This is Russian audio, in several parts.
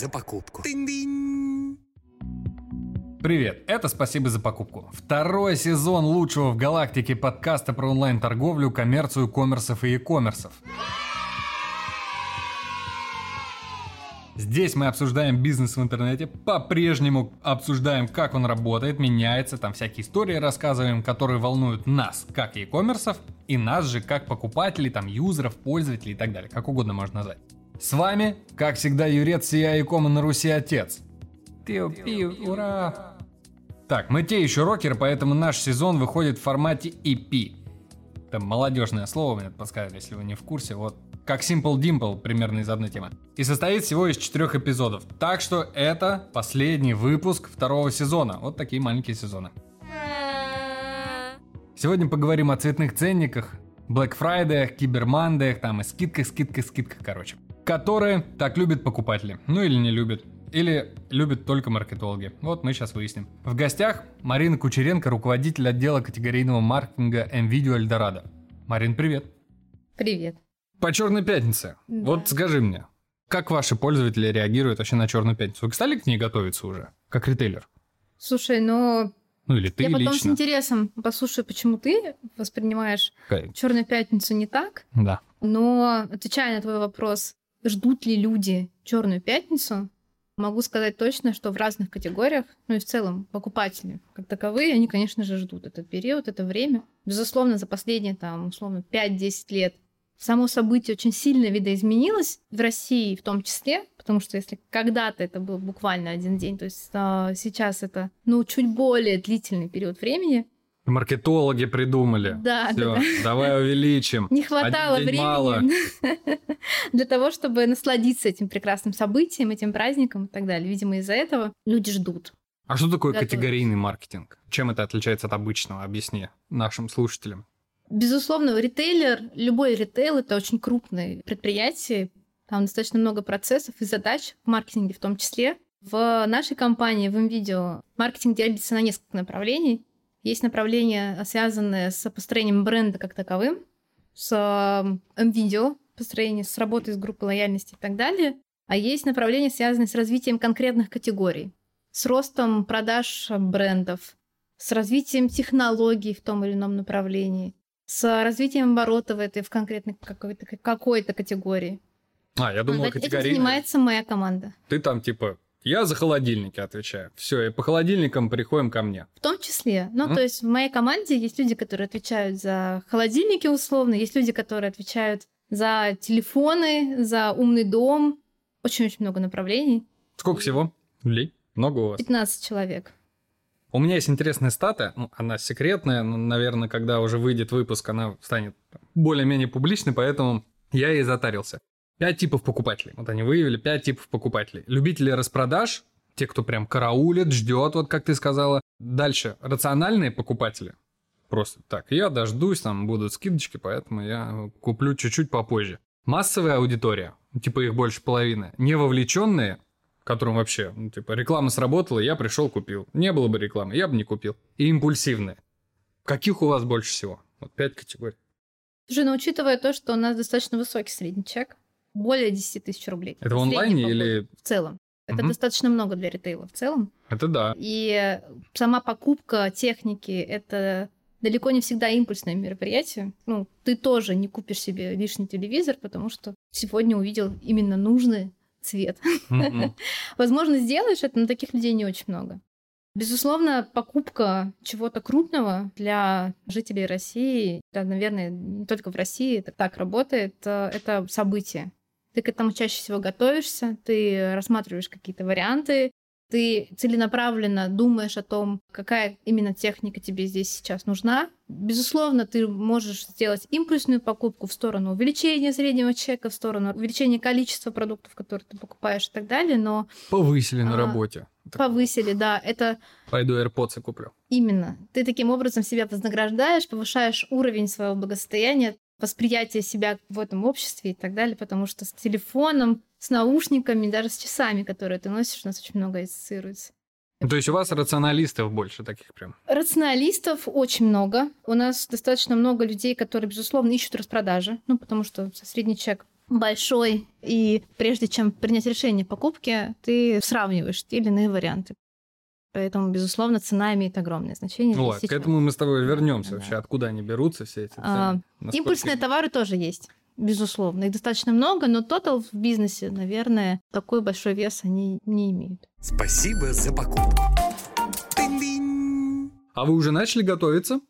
за покупку. Привет, это «Спасибо за покупку». Второй сезон лучшего в галактике подкаста про онлайн-торговлю, коммерцию, коммерсов и e-коммерсов. Здесь мы обсуждаем бизнес в интернете, по-прежнему обсуждаем, как он работает, меняется, там всякие истории рассказываем, которые волнуют нас, как e-коммерсов, и нас же, как покупателей, там, юзеров, пользователей и так далее, как угодно можно назвать. С вами, как всегда, юрец сия и кома на Руси отец. Пиу-пиу, ура! Так, мы те еще рокеры, поэтому наш сезон выходит в формате EP. Там молодежное слово мне подсказали, если вы не в курсе. Вот как Simple Dimple, примерно из одной темы. И состоит всего из четырех эпизодов. Так что это последний выпуск второго сезона. Вот такие маленькие сезоны. Сегодня поговорим о цветных ценниках, Black Friday, Кибермандеях, там и скидках, скидках, скидках, короче. Которые так любят покупатели. Ну или не любят. Или любят только маркетологи. Вот мы сейчас выясним. В гостях Марина Кучеренко, руководитель отдела категорийного маркетинга MVideo Eldorado. Марин, привет. Привет. По Черной пятнице. Да. Вот скажи мне, как ваши пользователи реагируют вообще на Черную пятницу? Вы стали к ней готовиться уже? Как ритейлер? Слушай, ну Ну или ты я потом с лично? интересом послушаю, почему ты воспринимаешь Окей. Черную пятницу не так. Да. Но отвечая на твой вопрос, ждут ли люди Черную пятницу, могу сказать точно, что в разных категориях, ну и в целом покупатели как таковые, они, конечно же, ждут этот период, это время. Безусловно, за последние, там, условно, 5-10 лет само событие очень сильно видоизменилось, в России в том числе, потому что если когда-то это был буквально один день, то есть а, сейчас это, ну, чуть более длительный период времени, Маркетологи придумали. Да, Всё, да, да. давай увеличим. Не хватало времени для того, чтобы насладиться этим прекрасным событием, этим праздником и так далее. Видимо, из-за этого люди ждут. А что такое Готовы. категорийный маркетинг? Чем это отличается от обычного? Объясни нашим слушателям. Безусловно, ритейлер, любой ритейл это очень крупное предприятие. Там достаточно много процессов и задач в маркетинге в том числе. В нашей компании, в MVideo, маркетинг делится на несколько направлений. Есть направление, связанное с построением бренда как таковым, с MVideo, построение с работой с группой лояльности и так далее. А есть направление, связанное с развитием конкретных категорий, с ростом продаж брендов, с развитием технологий в том или ином направлении, с развитием оборота в этой в конкретной какой-то, какой-то категории. А, я думал, Вот Этим категорийный. занимается моя команда. Ты там типа, я за холодильники отвечаю. Все, и по холодильникам приходим ко мне. В том числе. Ну, Мгм. то есть в моей команде есть люди, которые отвечают за холодильники условно, есть люди, которые отвечают за телефоны, за умный дом. Очень-очень много направлений. Сколько всего? Людей? Много у вас? 15 человек. У меня есть интересная стата, ну, она секретная, но, наверное, когда уже выйдет выпуск, она станет более-менее публичной, поэтому я и затарился. Пять типов покупателей. Вот они выявили пять типов покупателей. Любители распродаж, те, кто прям караулит, ждет, вот как ты сказала. Дальше, рациональные покупатели. Просто так, я дождусь, там будут скидочки, поэтому я куплю чуть-чуть попозже. Массовая аудитория, типа их больше половины. Не вовлеченные, которым вообще, ну, типа, реклама сработала, я пришел, купил. Не было бы рекламы, я бы не купил. И импульсивные. Каких у вас больше всего? Вот пять категорий. Слушай, но учитывая то, что у нас достаточно высокий средний чек, более 10 тысяч рублей. Это в онлайне или- В целом. Это Мгм. достаточно много для ритейла в целом. Это да. И сама покупка техники – это далеко не всегда импульсное мероприятие. Ну, ты тоже не купишь себе лишний телевизор, потому что сегодня увидел именно нужный цвет. Возможно, сделаешь это, но таких людей не очень много. Безусловно, покупка чего-то крупного для жителей России, да, наверное, не только в России это так работает, э, это событие. Ты к этому чаще всего готовишься, ты рассматриваешь какие-то варианты, ты целенаправленно думаешь о том, какая именно техника тебе здесь сейчас нужна. Безусловно, ты можешь сделать импульсную покупку в сторону увеличения среднего чека, в сторону увеличения количества продуктов, которые ты покупаешь и так далее, но Повысили на А, работе. Так, повысили, да, это Пойду AirPods и куплю. именно. Ты таким образом себя вознаграждаешь, повышаешь уровень своего благосостояния, восприятие себя в этом обществе и так далее, потому что с телефоном, с наушниками, даже с часами, которые ты носишь, у нас очень много ассоциируется. Ну, То есть у вас рационалистов больше таких прям. Рационалистов очень много. У нас достаточно много людей, которые, безусловно, ищут распродажи, ну, потому что средний чек большой, и прежде чем принять решение покупки, ты сравниваешь те или иные варианты. Поэтому, безусловно, цена имеет огромное значение. Ну ладно, к этому мы с тобой вернемся Да. вообще, откуда они берутся, все эти цены. А, насколько- Импульсные товары тоже есть, безусловно. Их достаточно много, но тотал в бизнесе, наверное, такой большой вес они не имеют. Спасибо за покупку. А вы уже начали готовиться?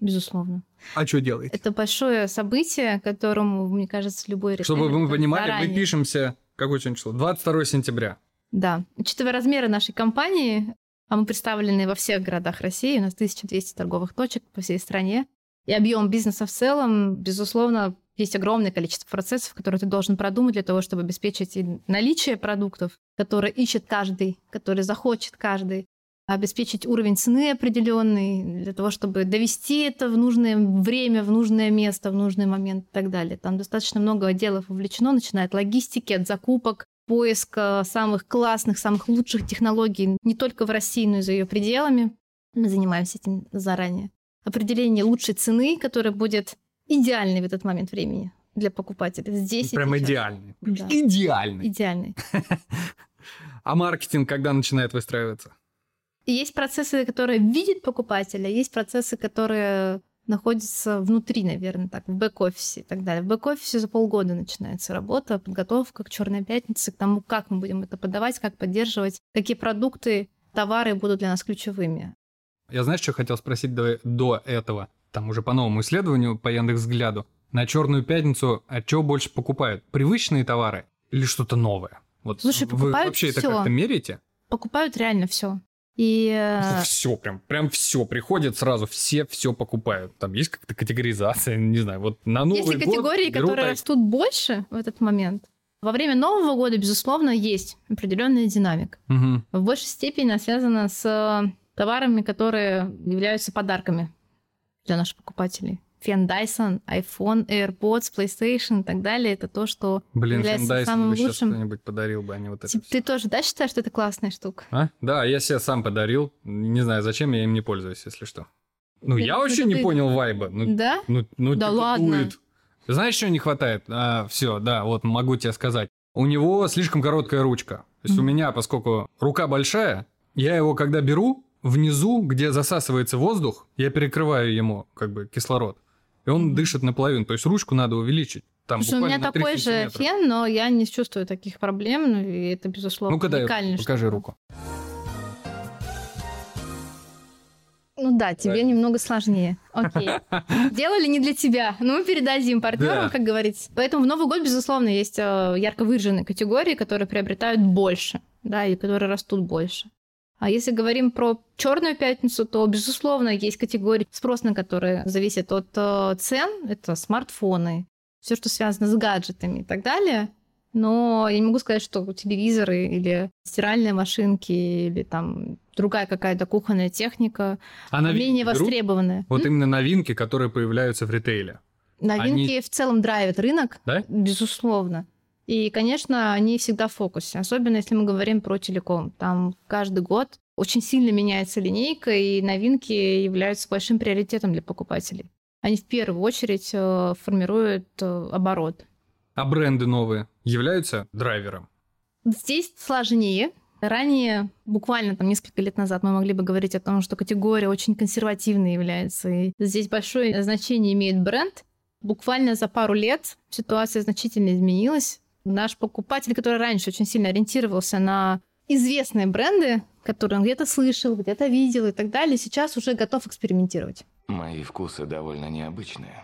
Безусловно. А что делаете? Это большое событие, которому, мне кажется, любой Чтобы ритейлер мы понимали, мы заранее- пишемся, какое сегодня число? 22 сентября. Да. Учитывая размеры нашей компании, а мы представлены во всех городах России, у нас 1200 торговых точек по всей стране, и объем бизнеса в целом, безусловно, есть огромное количество процессов, которые ты должен продумать для того, чтобы обеспечить и наличие продуктов, которые ищет каждый, которые захочет каждый, обеспечить уровень цены определенный для того, чтобы довести это в нужное время, в нужное место, в нужный момент и так далее. Там достаточно много отделов вовлечено, начиная от логистики, от закупок, поиска самых классных, самых лучших технологий не только в России, но и за ее пределами. Мы занимаемся этим заранее. Определение лучшей цены, которая будет идеальной в этот момент времени для покупателя. Здесь Прям идеальный. Да. Идеальный. Идеальный. А маркетинг когда начинает выстраиваться? Есть процессы, которые видят покупателя, есть процессы, которые находятся внутри, наверное, так, в бэк-офисе и так далее. В бэк-офисе за полгода начинается работа, подготовка к Черной пятнице, к тому, как мы будем это подавать, как поддерживать, какие продукты, товары будут для нас ключевыми. Я знаешь, что хотел спросить до, до этого? Там уже по новому исследованию, по Яндекс взгляду. На Черную пятницу, а что больше покупают? Привычные товары или что-то новое? Вот Слушай, вы покупают вообще это всё. как-то меряете? Покупают реально все. И э, Все, прям, прям все приходит сразу, все все покупают. Там есть как-то категоризация, не знаю, вот на Новый есть год категории, берут которые растут больше в этот момент? Во время Нового года, безусловно, есть определенная динамика. Мгм. в большей степени она связана с товарами, которые являются подарками для наших покупателей. Фен Dyson, iPhone, AirPods, PlayStation и так далее. Это то, что Блин, является Hyundai самым бы сейчас лучшим. кто-нибудь подарил бы, а не вот это Типа, всё. Ты тоже, да, считаешь, что это классная штука? А? Да, я себе сам подарил. Не знаю, зачем я им не пользуюсь, если что. Ну, Я я вообще что не ты- понял вайба. Ну, Да? ну, ну Да типа, ладно? дует. Знаешь, что не хватает? все, да, вот могу тебе сказать. У него слишком короткая ручка. То есть у Мгм. меня, поскольку рука большая, я его когда беру, внизу, где засасывается воздух, я перекрываю ему как бы кислород. И он Мгм. дышит наполовину. То есть ручку надо увеличить. Там Слушай, у меня на 3 такой же фен, но я не чувствую таких проблем, ну, и это, безусловно, Ну-ка дай, покажи штука. руку. Ну да, тебе Так. немного сложнее. Окей. Делали не для тебя, но мы передадим партнерам, Да. как говорится. Поэтому в Новый год, безусловно, есть э, ярко выраженные категории, которые приобретают больше, да, и которые растут больше. А если говорим про Черную пятницу, то, безусловно, есть категории, спрос на которые зависит от э, цен. Это смартфоны, все, что связано с гаджетами и так далее. Но я не могу сказать, что телевизоры или стиральные машинки или там другая какая-то кухонная техника А новинки менее востребованная. Вот М? именно новинки, которые появляются в ритейле. Новинки в целом драйвят рынок, Да? безусловно. И, конечно, они всегда в фокусе, особенно если мы говорим про телеком. Там каждый год очень сильно меняется линейка, и новинки являются большим приоритетом для покупателей. Они в первую очередь э, формируют э, оборот. А бренды новые являются драйвером? Здесь сложнее. Ранее, буквально там несколько лет назад, мы могли бы говорить о том, что категория очень консервативной является. И здесь большое значение имеет бренд. Буквально за пару лет ситуация значительно изменилась. Наш покупатель, который раньше очень сильно ориентировался на известные бренды, которые он где-то слышал, где-то видел и так далее, сейчас уже готов экспериментировать. Мои вкусы довольно необычные.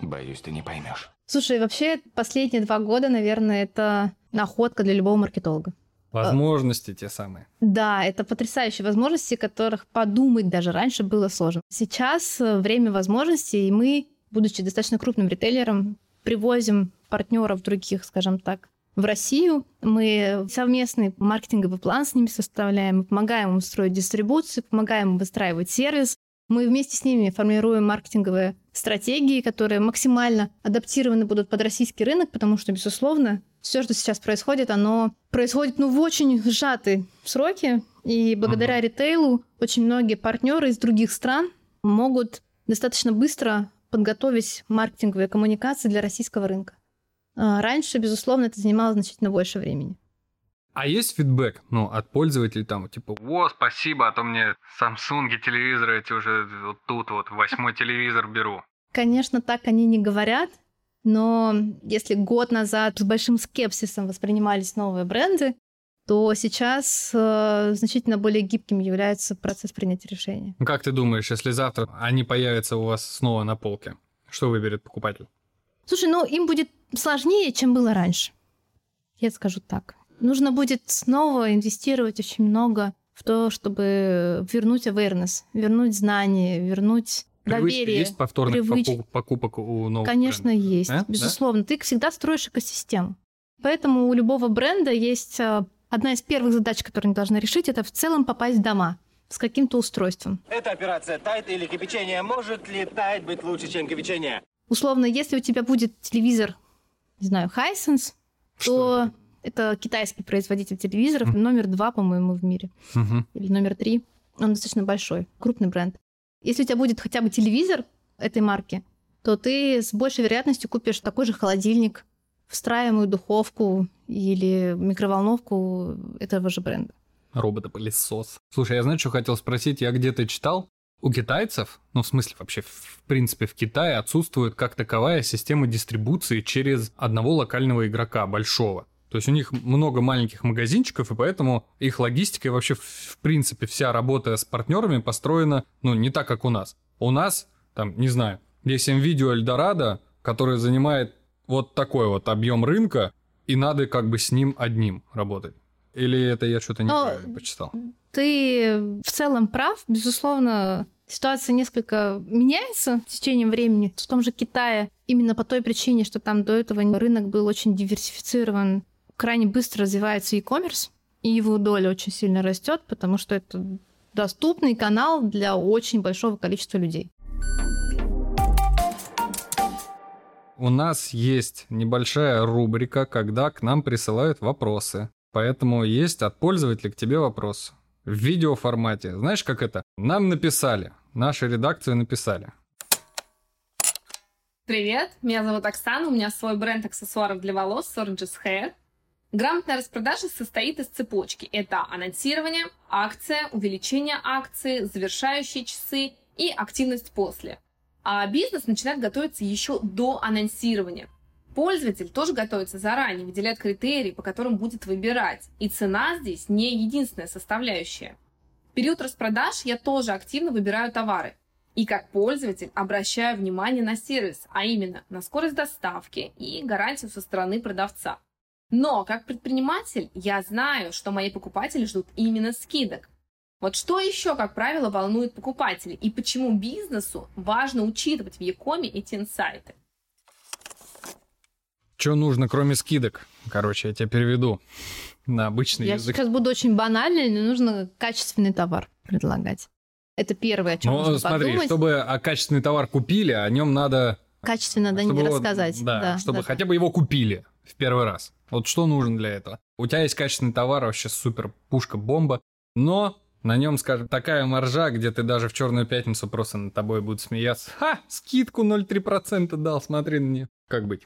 Боюсь, ты не поймешь. Слушай, вообще последние два года, наверное, это находка для любого маркетолога. Возможности те самые. Да, это потрясающие возможности, которых подумать даже раньше было сложно. Сейчас э, время возможностей, и мы, будучи достаточно крупным ритейлером, привозим партнеров других, скажем так, в Россию. Мы совместный маркетинговый план с ними составляем, помогаем им строить дистрибуцию, помогаем им выстраивать сервис. Мы вместе с ними формируем маркетинговые стратегии, которые максимально адаптированы будут под российский рынок, потому что, безусловно, все, что сейчас происходит, оно происходит ну, в очень сжатые сроки, и благодаря ритейлу очень многие партнеры из других стран могут достаточно быстро подготовить маркетинговые коммуникации для российского рынка. А Раньше, безусловно, это занимало значительно больше времени. А есть фидбэк, ну, от пользователей там, типа, о, спасибо, а то мне Samsung телевизоры эти уже вот тут вот, восьмой телевизор беру. Конечно, так они не говорят, но если год назад с большим скепсисом воспринимались новые бренды, то сейчас э, значительно более гибким является процесс принятия решения. Как ты думаешь, если завтра они появятся у вас снова на полке, что выберет покупатель? Слушай, ну им будет сложнее, чем было раньше. Я скажу так. Нужно будет снова инвестировать очень много в то, чтобы вернуть awareness, вернуть знания, вернуть Привычка доверие. есть повторных привыч- покуп- покупок у новых Конечно, брендов? есть. Да? Да? Безусловно. Ты всегда строишь экосистему. Поэтому у любого бренда есть а, одна из первых задач, которые они должны решить, это в целом попасть в дома с каким-то устройством. Эта операция тайт или кипячение. Может ли тайт быть лучше, чем кипячение? Условно, если у тебя будет телевизор, не знаю, Hisense, то это китайский производитель телевизоров, номер два, по-моему, в мире, Мгм. или номер три. Он достаточно большой, крупный бренд. Если у тебя будет хотя бы телевизор этой марки, то ты с большей вероятностью купишь такой же холодильник, встраиваемую духовку или микроволновку этого же бренда. Роботопылесос. Слушай, я знаю, что хотел спросить. Я где-то читал, у китайцев, ну, в смысле, вообще, в принципе, в Китае отсутствует как таковая система дистрибуции через одного локального игрока, большого. То есть у них много маленьких магазинчиков, и поэтому их логистика и вообще, в принципе, вся работа с партнерами построена, ну, не так, как у нас. У нас, там, не знаю, есть NVIDIA Eldorado, который занимает вот такой вот объем рынка, и надо как бы с ним одним работать. Или это я что-то неправильно почитал? Ты в целом прав. Безусловно, ситуация несколько меняется с течением времени. В том же Китае именно по той причине, что там до этого рынок был очень диверсифицирован, крайне быстро развивается e-commerce, и его доля очень сильно растет, потому что это доступный канал для очень большого количества людей. У нас есть небольшая рубрика, когда к нам присылают вопросы. Поэтому есть от пользователя к тебе вопрос. В видеоформате. Знаешь, как это? Нам написали. Наша редакция написали. Привет, меня зовут Оксана, у меня свой бренд аксессуаров для волос Oranges Hair. Грамотная распродажа состоит из цепочки. Это анонсирование, акция, увеличение акции, завершающие часы и активность после. А бизнес начинает готовиться еще до анонсирования. Пользователь тоже готовится заранее, выделяет критерии, по которым будет выбирать. И цена здесь не единственная составляющая. В период распродаж я тоже активно выбираю товары. И как пользователь обращаю внимание на сервис, а именно на скорость доставки и гарантию со стороны продавца. Но как предприниматель я знаю, что мои покупатели ждут именно скидок. Вот что еще, как правило, волнует покупателей и почему бизнесу важно учитывать в Якоме эти инсайты? Что нужно, кроме скидок? Короче, я тебя переведу на обычный Я язык. сейчас буду очень банальной, но нужно качественный товар предлагать. Это первое, о чем Ну, нужно смотри, подумать. чтобы а, качественный товар купили, о нем надо... Качественно да, чтобы не рассказать. Да, чтобы да. хотя бы его купили в первый раз. Вот что нужно для этого? У тебя есть качественный товар, вообще супер, пушка, бомба, но на нем, скажем, такая маржа, где ты даже в черную пятницу просто над тобой будут смеяться. Ха, скидку 0,3% дал, смотри на нее. Как быть?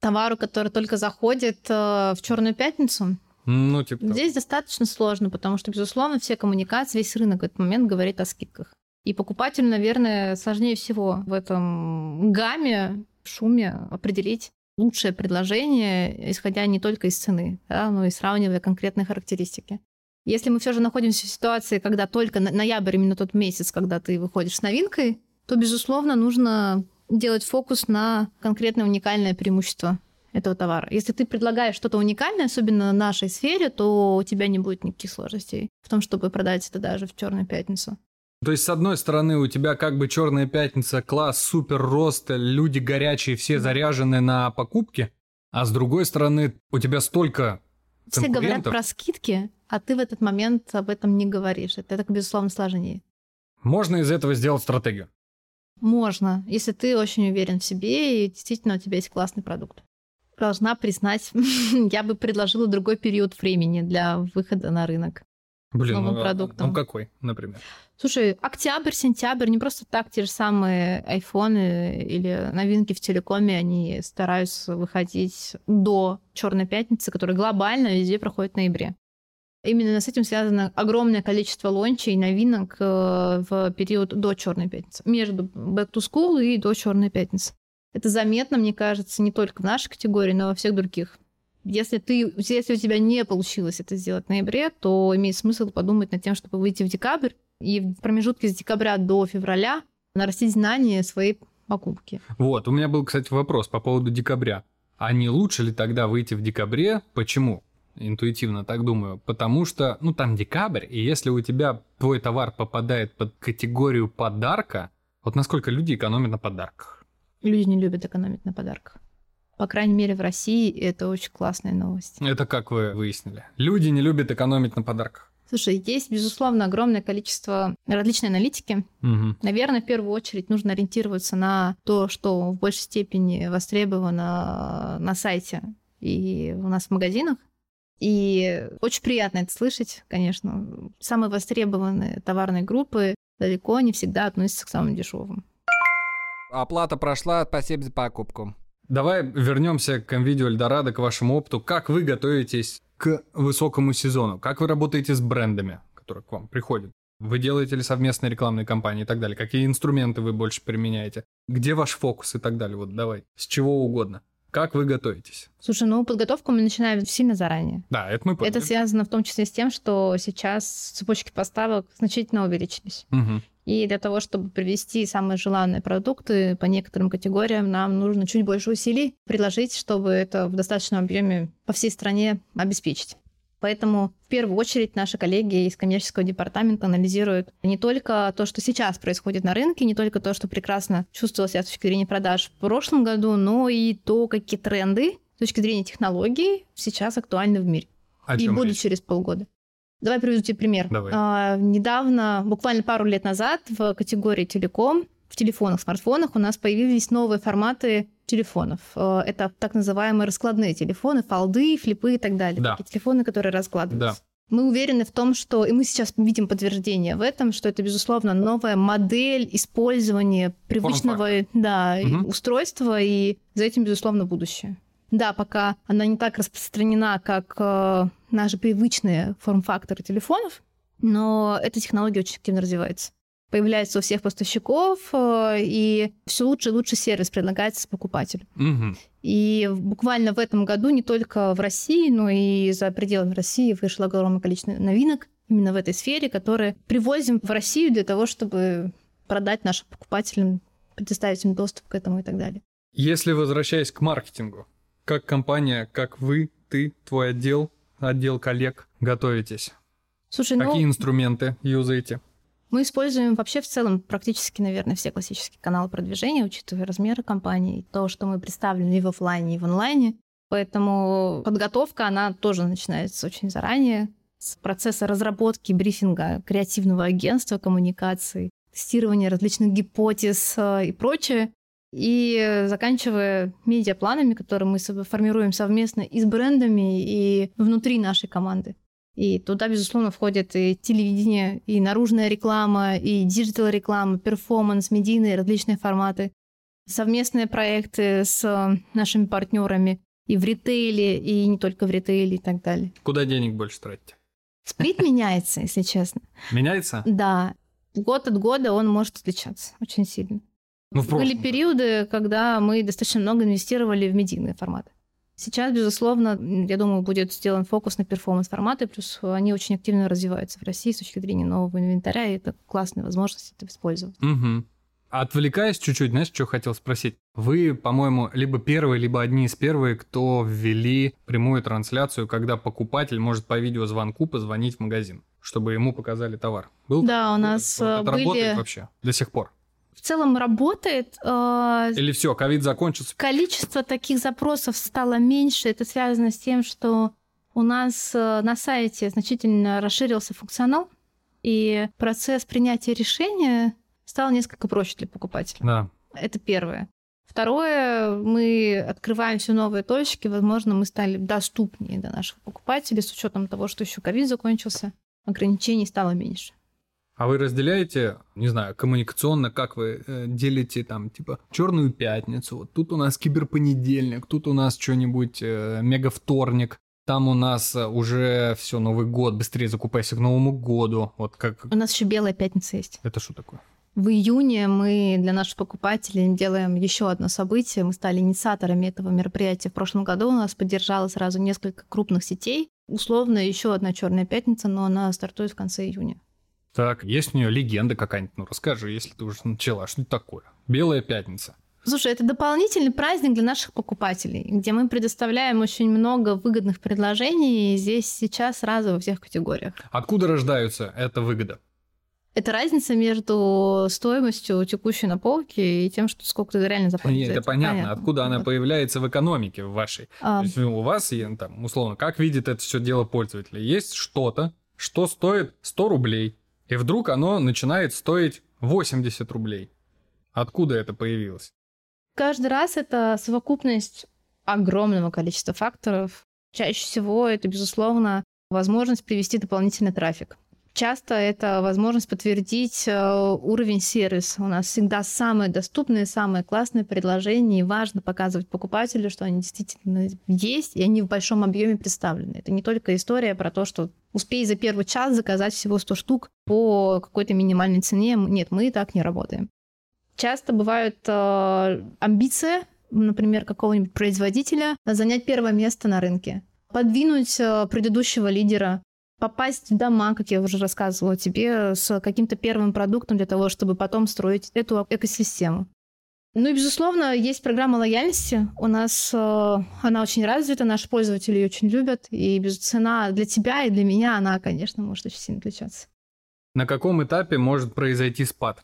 Товару, который только заходит э, в Черную пятницу, Ну, типа... того. здесь достаточно сложно, потому что, безусловно, все коммуникации, весь рынок в этот момент говорит о скидках. И покупателю, наверное, сложнее всего в этом гамме, шуме определить лучшее предложение, исходя не только из цены, да, но и сравнивая конкретные характеристики. Если мы все же находимся в ситуации, когда только ноябрь, именно тот месяц, когда ты выходишь с новинкой, то, безусловно, нужно делать фокус на конкретное уникальное преимущество этого товара. Если ты предлагаешь что-то уникальное, особенно в нашей сфере, то у тебя не будет никаких сложностей в том, чтобы продать это даже в черную пятницу. То есть, с одной стороны, у тебя как бы черная пятница, класс, супер рост, люди горячие, все заряжены на покупки, а с другой стороны, у тебя столько Все говорят про скидки, а ты в этот момент об этом не говоришь. Это, так, безусловно, сложнее. Можно из этого сделать стратегию. Можно, если ты очень уверен в себе и действительно у тебя есть классный продукт. Должна признать, я бы предложила другой период времени для выхода на рынок. Блин, новым ну, а- продуктом. ну какой, например? Слушай, октябрь, сентябрь, не просто так те же самые айфоны или новинки в телекоме, они стараются выходить до Черной пятницы, которая глобально везде проходит в ноябре. Именно с этим связано огромное количество лончей и новинок э, в период до Черной пятницы, между Back to School и до Черной пятницы. Это заметно, мне кажется, не только в нашей категории, но и во всех других. Если, ты, если у тебя не получилось это сделать в ноябре, то имеет смысл подумать над тем, чтобы выйти в декабрь и в промежутке с декабря до февраля нарастить знания своей покупки. Вот, у меня был, кстати, вопрос по поводу декабря. А не лучше ли тогда выйти в декабре? Почему? Интуитивно так думаю. Потому что, ну, там декабрь, и если у тебя твой товар попадает под категорию подарка, вот насколько люди экономят на подарках? Люди не любят экономить на подарках. По крайней мере, в России это очень классная новость. Это как вы выяснили? Люди не любят экономить на подарках. Слушай, есть, безусловно, огромное количество различной аналитики. Мгм. Наверное, в первую очередь нужно ориентироваться на то, что в большей степени востребовано на сайте и у нас в магазинах. И очень приятно это слышать, конечно. Самые востребованные товарные группы далеко не всегда относятся к самым дешевым. Оплата прошла, спасибо за покупку. Давай вернемся к видео Эльдорадо, к вашему опыту. Как вы готовитесь к высокому сезону? Как вы работаете с брендами, которые к вам приходят? Вы делаете ли совместные рекламные кампании и так далее? Какие инструменты вы больше применяете? Где ваш фокус и так далее? Вот давай, с чего угодно. Как вы готовитесь? Слушай, ну подготовку мы начинаем сильно заранее. Да, это мы поняли. Это связано в том числе с тем, что сейчас цепочки поставок значительно увеличились. Мгм. И для того, чтобы привести самые желанные продукты по некоторым категориям, нам нужно чуть больше усилий приложить, чтобы это в достаточном объеме по всей стране обеспечить. Поэтому в первую очередь наши коллеги из коммерческого департамента анализируют не только то, что сейчас происходит на рынке, не только то, что прекрасно чувствовалось с точки зрения продаж в прошлом году, но и то, какие тренды с точки зрения технологий сейчас актуальны в мире О и будут речь? через полгода. Давай приведу тебе пример. Давай. А, недавно, буквально пару лет назад, в категории телеком, в телефонах, смартфонах у нас появились новые форматы телефонов. А, Это так называемые раскладные телефоны, фолды, флипы и так далее. Да. Такие телефоны, которые раскладываются. Да. Мы уверены в том, что, и мы сейчас видим подтверждение в этом, что это, безусловно, новая модель использования привычного да, Мгм. устройства, и за этим, безусловно, будущее. Да, пока она не так распространена, как э, наши привычные форм-факторы телефонов, но эта технология очень активно развивается. Появляется у всех поставщиков, э, и все лучше и лучше сервис предлагается покупателю. Мгм. И буквально в этом году не только в России, но и за пределами России вышло огромное количество новинок именно в этой сфере, которые привозим в Россию для того, чтобы продать нашим покупателям, предоставить им доступ к этому и так далее. Если возвращаясь к маркетингу, как компания, как вы, ты, твой отдел, отдел коллег готовитесь? Слушай, ну, Какие инструменты юзаете? Мы используем вообще в целом практически, наверное, все классические каналы продвижения, учитывая размеры компании, то, что мы представлены и в офлайне, и в онлайне. Поэтому подготовка, она тоже начинается очень заранее, с процесса разработки брифинга креативного агентства, коммуникации, тестирования различных гипотез э, и прочее. И заканчивая медиапланами, которые мы формируем совместно и с брендами, и внутри нашей команды. И туда, безусловно, входит и телевидение, и наружная реклама, и digital-реклама, performance, медийные различные форматы, совместные проекты с нашими партнерами и в ритейле, и не только в ритейле и так далее. Куда денег больше тратите? Сплит меняется, если честно. Меняется? Да, год от года он может отличаться очень сильно. Ну, в Были прошлом. периоды, когда мы достаточно много инвестировали в медийные форматы. Сейчас, безусловно, я думаю, будет сделан фокус на перформанс-форматы, плюс они очень активно развиваются в России с точки зрения нового инвентаря, и это классная возможность это использовать. Мгм. Отвлекаясь чуть-чуть, знаешь, что хотел спросить? Вы, по-моему, либо первые, либо одни из первых, кто ввели прямую трансляцию, когда покупатель может по видеозвонку позвонить в магазин, чтобы ему показали товар. Был? Да, у нас это работает были... вообще до сих пор? В целом работает. э, Или все, ковид закончится? Количество таких запросов стало меньше. Это связано с тем, что у нас э, на сайте значительно расширился функционал, и процесс принятия решения стал несколько проще для покупателя. Да. Это первое. Второе, мы открываем все новые точки, возможно, мы стали доступнее для наших покупателей с учетом того, что еще ковид закончился. ограничений стало меньше. А вы разделяете, не знаю, коммуникационно, как вы э, делите там, типа, черную пятницу, вот тут у нас киберпонедельник, тут у нас что-нибудь э, мега-вторник, там у нас э, уже все Новый год, быстрее закупайся к Новому году. Вот как... У нас еще белая пятница есть. Это что такое? В июне мы для наших покупателей делаем еще одно событие. Мы стали инициаторами этого мероприятия. В прошлом году у нас поддержало сразу несколько крупных сетей. Условно еще одна черная пятница, но она стартует в конце июня. Так, есть у нее легенда какая-нибудь? Ну, расскажи, если ты уже начала. Что это такое? Белая пятница. Слушай, это дополнительный праздник для наших покупателей, где мы предоставляем очень много выгодных предложений здесь сейчас сразу во всех категориях. Откуда рождаются эта выгода? Это разница между стоимостью текущей на полке и тем, что сколько ты реально заплатишь. Нет, это понятно. Понятно. Откуда она Вот. появляется в экономике в вашей? А, То есть ну, у вас, там, условно, как видит это все дело пользователя? Есть что-то, что стоит 100 рублей, и вдруг оно начинает стоить 80 рублей. Откуда это появилось? Каждый раз это совокупность огромного количества факторов. Чаще всего это, безусловно, возможность привести дополнительный трафик. Часто это возможность подтвердить э, уровень сервиса. У нас всегда самые доступные, самые классные предложения, и важно показывать покупателю, что они действительно есть, и они в большом объеме представлены. Это не только история про то, что успей за первый час заказать всего 100 штук по какой-то минимальной цене. Нет, мы так не работаем. Часто бывают э, амбиции, например, какого-нибудь производителя занять первое место на рынке, подвинуть э, предыдущего лидера, попасть в дома, как я уже рассказывала тебе, с каким-то первым продуктом для того, чтобы потом строить эту экосистему. Ну и, безусловно, есть программа лояльности. У нас э, она очень развита, наши пользователи ее очень любят. И без цена для тебя и для меня она, конечно, может очень сильно отличаться. На каком этапе может произойти спад?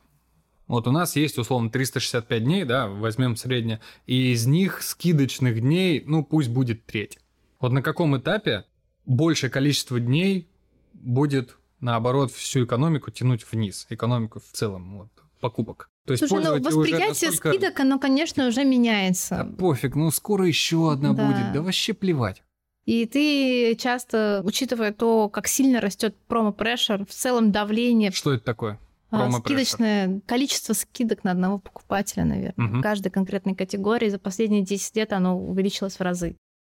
Вот у нас есть, условно, 365 дней, да, возьмем среднее, и из них скидочных дней, ну, пусть будет треть. Вот на каком этапе большее количество дней будет, наоборот, всю экономику тянуть вниз, экономику в целом, вот, покупок. То есть Слушай, ну восприятие настолько- скидок, оно, конечно, уже меняется. Да пофиг, ну скоро еще одна Да. будет, да вообще плевать. И ты часто, учитывая то, как сильно растет промо-прешер, в целом давление, Что это такое? а, скидочное количество скидок на одного покупателя, наверное. Мгм. В каждой конкретной категории за последние 10 лет оно увеличилось в разы.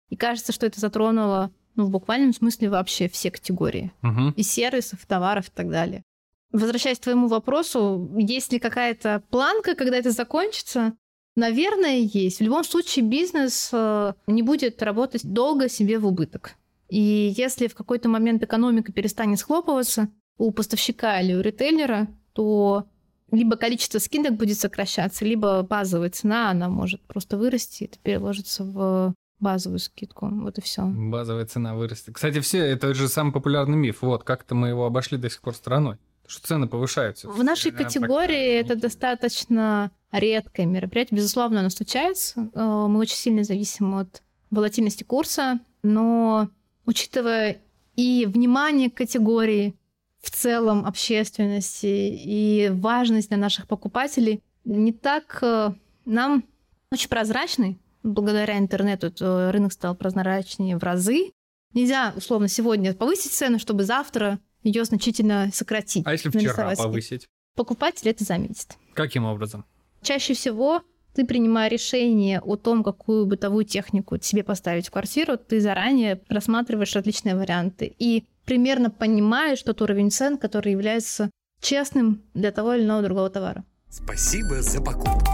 И кажется, что это затронуло, ну, в буквальном смысле вообще все категории. Мгм. И сервисов, товаров и так далее. Возвращаясь к твоему вопросу, есть ли какая-то планка, когда это закончится? Наверное, есть. В любом случае бизнес э, не будет работать долго себе в убыток. И если в какой-то момент экономика перестанет схлопываться у поставщика или у ритейлера, то либо количество скидок будет сокращаться, либо базовая цена, она может просто вырасти, и это переложится в базовую скидку. Вот и все. Базовая цена вырастет. Кстати, все, это же самый популярный миф. Вот, как-то мы его обошли до сих пор стороной. Что цены повышаются. В нашей Реально категории это достаточно редкое мероприятие. Безусловно, оно случается. Э, Мы очень сильно зависим от волатильности курса, но учитывая и внимание к категории в целом общественности и важность для наших покупателей, не так э, нам очень прозрачный. Благодаря интернету рынок стал прозрачнее в разы. Нельзя, условно, сегодня повысить цену, чтобы завтра ее значительно сократить. А если вчера повысить? покупатель это заметит. Каким образом? Чаще всего ты, принимая решение о том, какую бытовую технику себе поставить в квартиру, ты заранее рассматриваешь различные варианты и примерно понимаешь тот уровень цен, который является честным для того или иного другого товара. Спасибо за покупку.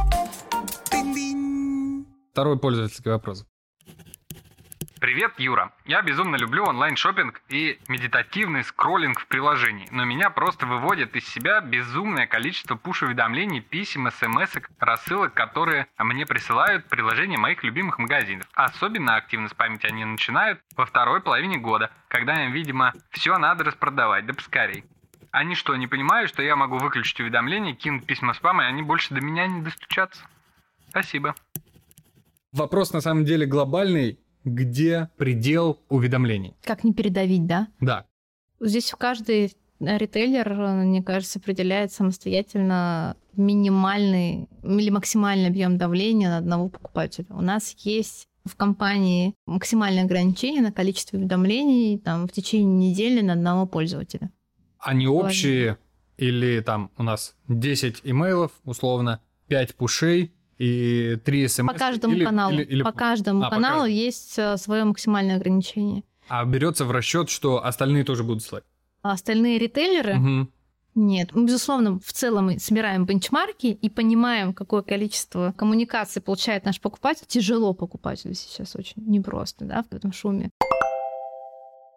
Второй пользовательский вопрос. Привет, Юра. Я безумно люблю онлайн-шопинг и медитативный скроллинг в приложении, но меня просто выводит из себя безумное количество пуш-уведомлений, писем, смс, рассылок, которые мне присылают приложения моих любимых магазинов. Особенно активно спамить они начинают во второй половине года, когда им, видимо, все надо распродавать, да поскорей. Они что, не понимают, что я могу выключить уведомления, кинуть письма спама, и они больше до меня не достучатся? Спасибо. Вопрос на самом деле глобальный. Где предел уведомлений? Как не передавить, да? Да. Здесь каждый ритейлер, мне кажется, определяет самостоятельно минимальный или максимальный объем давления на одного покупателя. У нас есть в компании максимальное ограничение на количество уведомлений там, в течение недели на одного пользователя. Они общие или там у нас 10 имейлов, условно, 5 пушей и 3 смс? По каждому или, каналу. или- или- По каждому А, по каналу каждому. есть свое максимальное ограничение. А берется в расчет, что остальные тоже будут слать. А остальные ритейлеры Мгм. Нет, мы, безусловно, в целом мы собираем бенчмарки и понимаем, какое количество коммуникаций получает наш покупатель. Тяжело покупателю сейчас очень непросто, да, в этом шуме.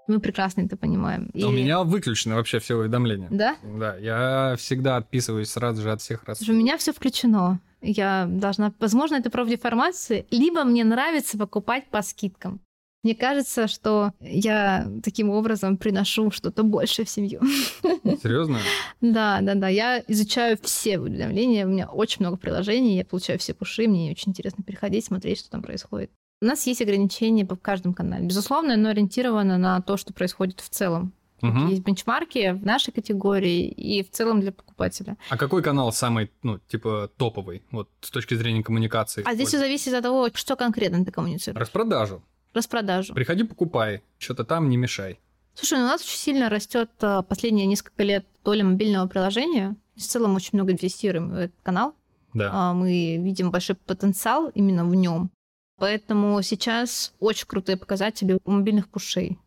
Мы прекрасно это понимаем. У меня выключены вообще все уведомления. Да? Да, я всегда отписываюсь сразу же от всех раз. У меня все включено. Я должна... Возможно, это профдеформация, либо мне нравится покупать по скидкам. Мне кажется, что я таким образом приношу что-то большее в семью. Серьезно? Да, да, да. Я изучаю все уведомления. У меня очень много приложений. Я получаю все пуши. Мне очень интересно переходить, смотреть, что там происходит. У нас есть ограничения по каждом канале. Безусловно, оно ориентировано на то, что происходит в целом. Мгм. Есть бенчмарки в нашей категории и в целом для покупателя. А какой канал самый, ну, типа, топовый, вот, с точки зрения коммуникации? А здесь все зависит от того, что конкретно ты коммуницируешь. Распродажу. Распродажу. Приходи, покупай. Что-то там не мешай. Слушай, ну у нас очень сильно растет а, последние несколько лет доля мобильного приложения. В целом очень много инвестируем в этот канал. Да. А, Мы видим большой потенциал именно в нем. Поэтому сейчас очень крутые показатели у мобильных пушей.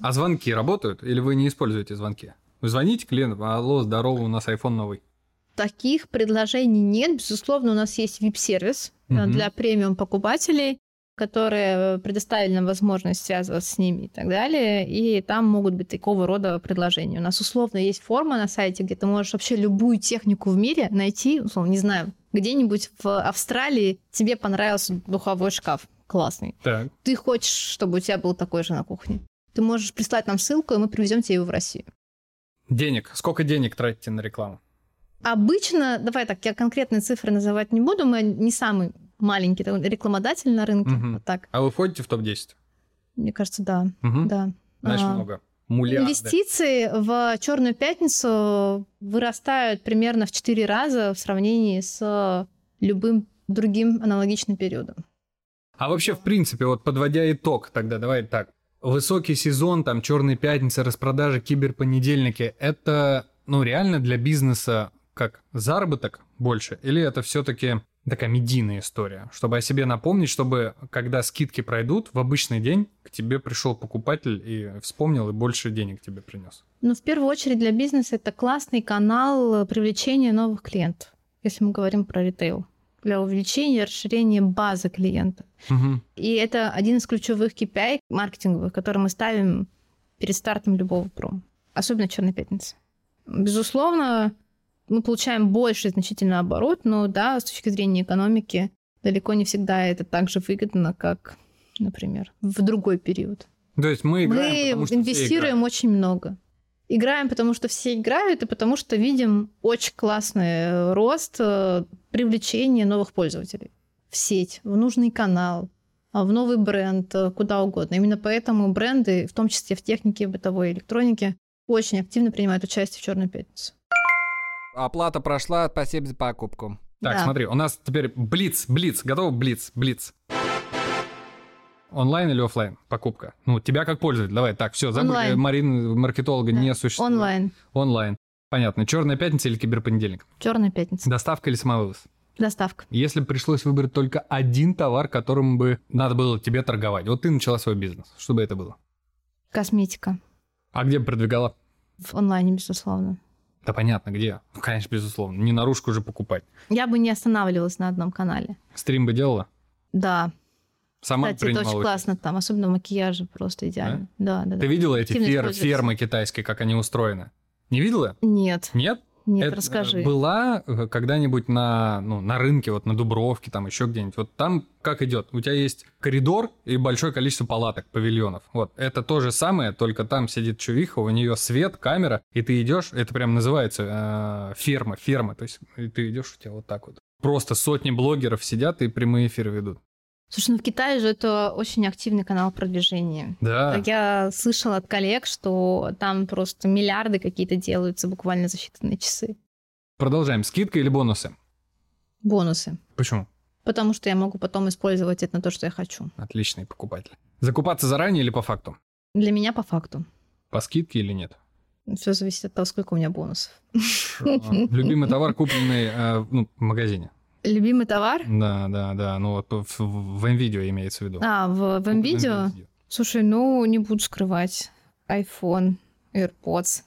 А звонки работают? Или вы не используете звонки? Вы звоните клиентам, алло, здорово, у нас iPhone новый. Таких предложений нет. Безусловно, у нас есть VIP-сервис э, Мгм. для премиум покупателей, которые предоставили нам возможность связываться с ними и так далее. И там могут быть такого рода предложения. У нас условно есть форма на сайте, где ты можешь вообще любую технику в мире найти, условно, не знаю, где-нибудь в Австралии тебе понравился духовой шкаф классный. Так. Ты хочешь, чтобы у тебя был такой же на кухне. Ты можешь прислать нам ссылку, и мы привезем тебе его в Россию. Денег. Сколько денег тратите на рекламу? Обычно, давай так, я конкретные цифры называть не буду, мы не самый маленький рекламодатель на рынке. Мгм. Вот так, А вы входите в топ-10? мне кажется, да. Мгм. да. Значит, А, много. Миллиарды. Инвестиции в Черную пятницу вырастают примерно в 4 раза в сравнении с любым другим аналогичным периодом. А вообще, в принципе, вот подводя итог, тогда давай так. Высокий сезон, там, черные пятницы, распродажи, киберпонедельники, это, ну, реально для бизнеса как заработок больше? Или это все-таки такая медийная история? Чтобы о себе напомнить, чтобы, когда скидки пройдут, в обычный день к тебе пришел покупатель и вспомнил, и больше денег тебе принес. Ну, в первую очередь для бизнеса это классный канал привлечения новых клиентов, если мы говорим про ритейл, для увеличения и расширения базы клиентов. И это один из ключевых KPI маркетинговых, который мы ставим перед стартом любого промо, особенно Черной пятницы. Безусловно, мы получаем больше значительно оборот, но да, с точки зрения экономики далеко не всегда это так же выгодно, как, например, в другой период. То есть мы играем, мы потому инвестируем играют. очень много. Играем, потому что все играют, и потому что видим очень классный э, рост э, привлечения новых пользователей в сеть, в нужный канал, а, в новый бренд, э, куда угодно. Именно поэтому бренды, в том числе в технике, бытовой электронике, очень активно принимают участие в Черную пятницу. Оплата прошла, спасибо за покупку. Так, Да. смотри, у нас теперь блиц, блиц, готов блиц, блиц. Онлайн или оффлайн покупка? Ну, тебя как пользователь, давай, так, все, Онлайн. э, Марин, маркетолога Да. не существует. Онлайн. Онлайн. Понятно. Черная пятница или киберпонедельник? Черная пятница. Доставка или самовывоз? Доставка. Если бы пришлось выбрать только один товар, которым бы надо было тебе торговать, вот ты начала свой бизнес, что бы это было? Косметика. А где бы продвигала? В онлайне, безусловно. Да понятно, где. Ну, конечно, безусловно. Не наружку же покупать. Я бы не останавливалась на одном канале. Стрим бы делала? Да. Сама Кстати, это очень участие? классно там, особенно в макияже, просто идеально. Да, да, да. Ты видела эти фер- фермы китайские, как они устроены? Не видела? Нет, Нет? нет, Это, расскажи. Была э, когда-нибудь на, ну, на рынке, вот на Дубровке, там еще где-нибудь. Вот там как идет? У тебя есть коридор и большое количество палаток, павильонов. Вот это то же самое, только там сидит чувиха, у нее свет, камера, и ты идешь, это прям называется э, ферма, ферма. То есть ты идешь, у тебя вот так вот. Просто сотни блогеров сидят и прямые эфиры ведут. Слушай, ну в Китае же это очень активный канал продвижения. Да. Я слышала от коллег, что там просто миллиарды какие-то делаются буквально за считанные часы. Продолжаем. Скидка или бонусы? Бонусы. Почему? Потому что я могу потом использовать это на то, что я хочу. Отличный покупатель. Закупаться заранее или по факту? Для меня по факту. По скидке или нет? Все зависит от того, сколько у меня бонусов. Любимый товар, купленный э, ну, в магазине. Любимый товар? Да, да, да. Ну вот в, в NVIDIA имеется в виду. А, в, в NVIDIA? Слушай, ну не буду скрывать. iPhone, AirPods.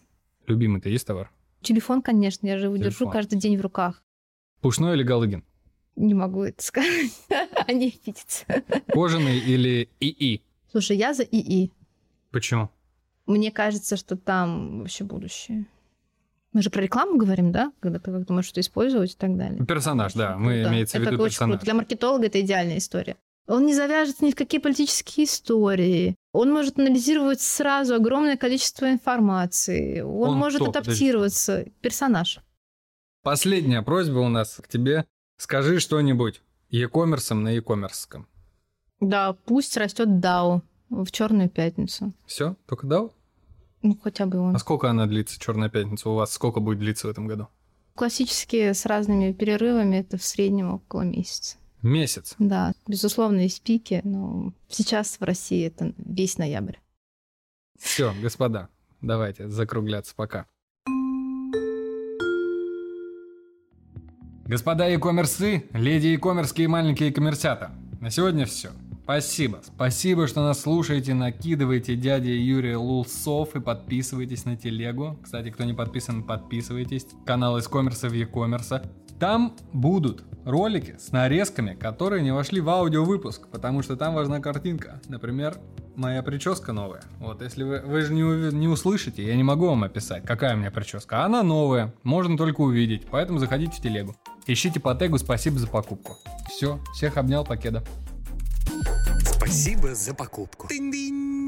Любимый-то есть товар? Телефон, конечно, я же его держу Телефон. каждый день в руках. Пушной или Галыгин? Не могу это сказать. Они видятся. Кожаный или ИИ? Слушай, я за ИИ. Почему? Мне кажется, что там вообще будущее. Мы же про рекламу говорим, да? Когда ты как-то можешь что использовать и так далее. Персонаж, да. Очень Мы круто. имеется в это виду очень персонаж. круто. Для маркетолога это идеальная история. Он не завяжется ни в какие политические истории. Он может анализировать сразу огромное количество информации. Он, Он может кто? адаптироваться. Персонаж. Последняя просьба у нас к тебе. Скажи что-нибудь e-commerce на e-commerce. Да, пусть растет DAO в черную пятницу. Все? Только дал? Ну, хотя бы он. А сколько она длится, Черная пятница? У вас сколько будет длиться в этом году? Классические с разными перерывами это в среднем около месяца. Месяц. Да, безусловно, есть пики, но сейчас в России это весь ноябрь. Все, господа, давайте закругляться. Пока. Господа e-коммерсы, леди e-коммерские и маленькие коммерсята. На сегодня все. Спасибо. Спасибо, что нас слушаете, накидывайте дядя Юрия Лулсов и подписывайтесь на телегу. Кстати, кто не подписан, подписывайтесь. Канал из коммерса в e-коммерса. Там будут ролики с нарезками, которые не вошли в аудиовыпуск, потому что там важна картинка. Например, моя прическа новая. Вот, если вы, вы же не, не услышите, я не могу вам описать, какая у меня прическа. Она новая, можно только увидеть, поэтому заходите в телегу. Ищите по тегу «Спасибо за покупку». Все, всех обнял, покеда. Спасибо за покупку. Тынь-дынь.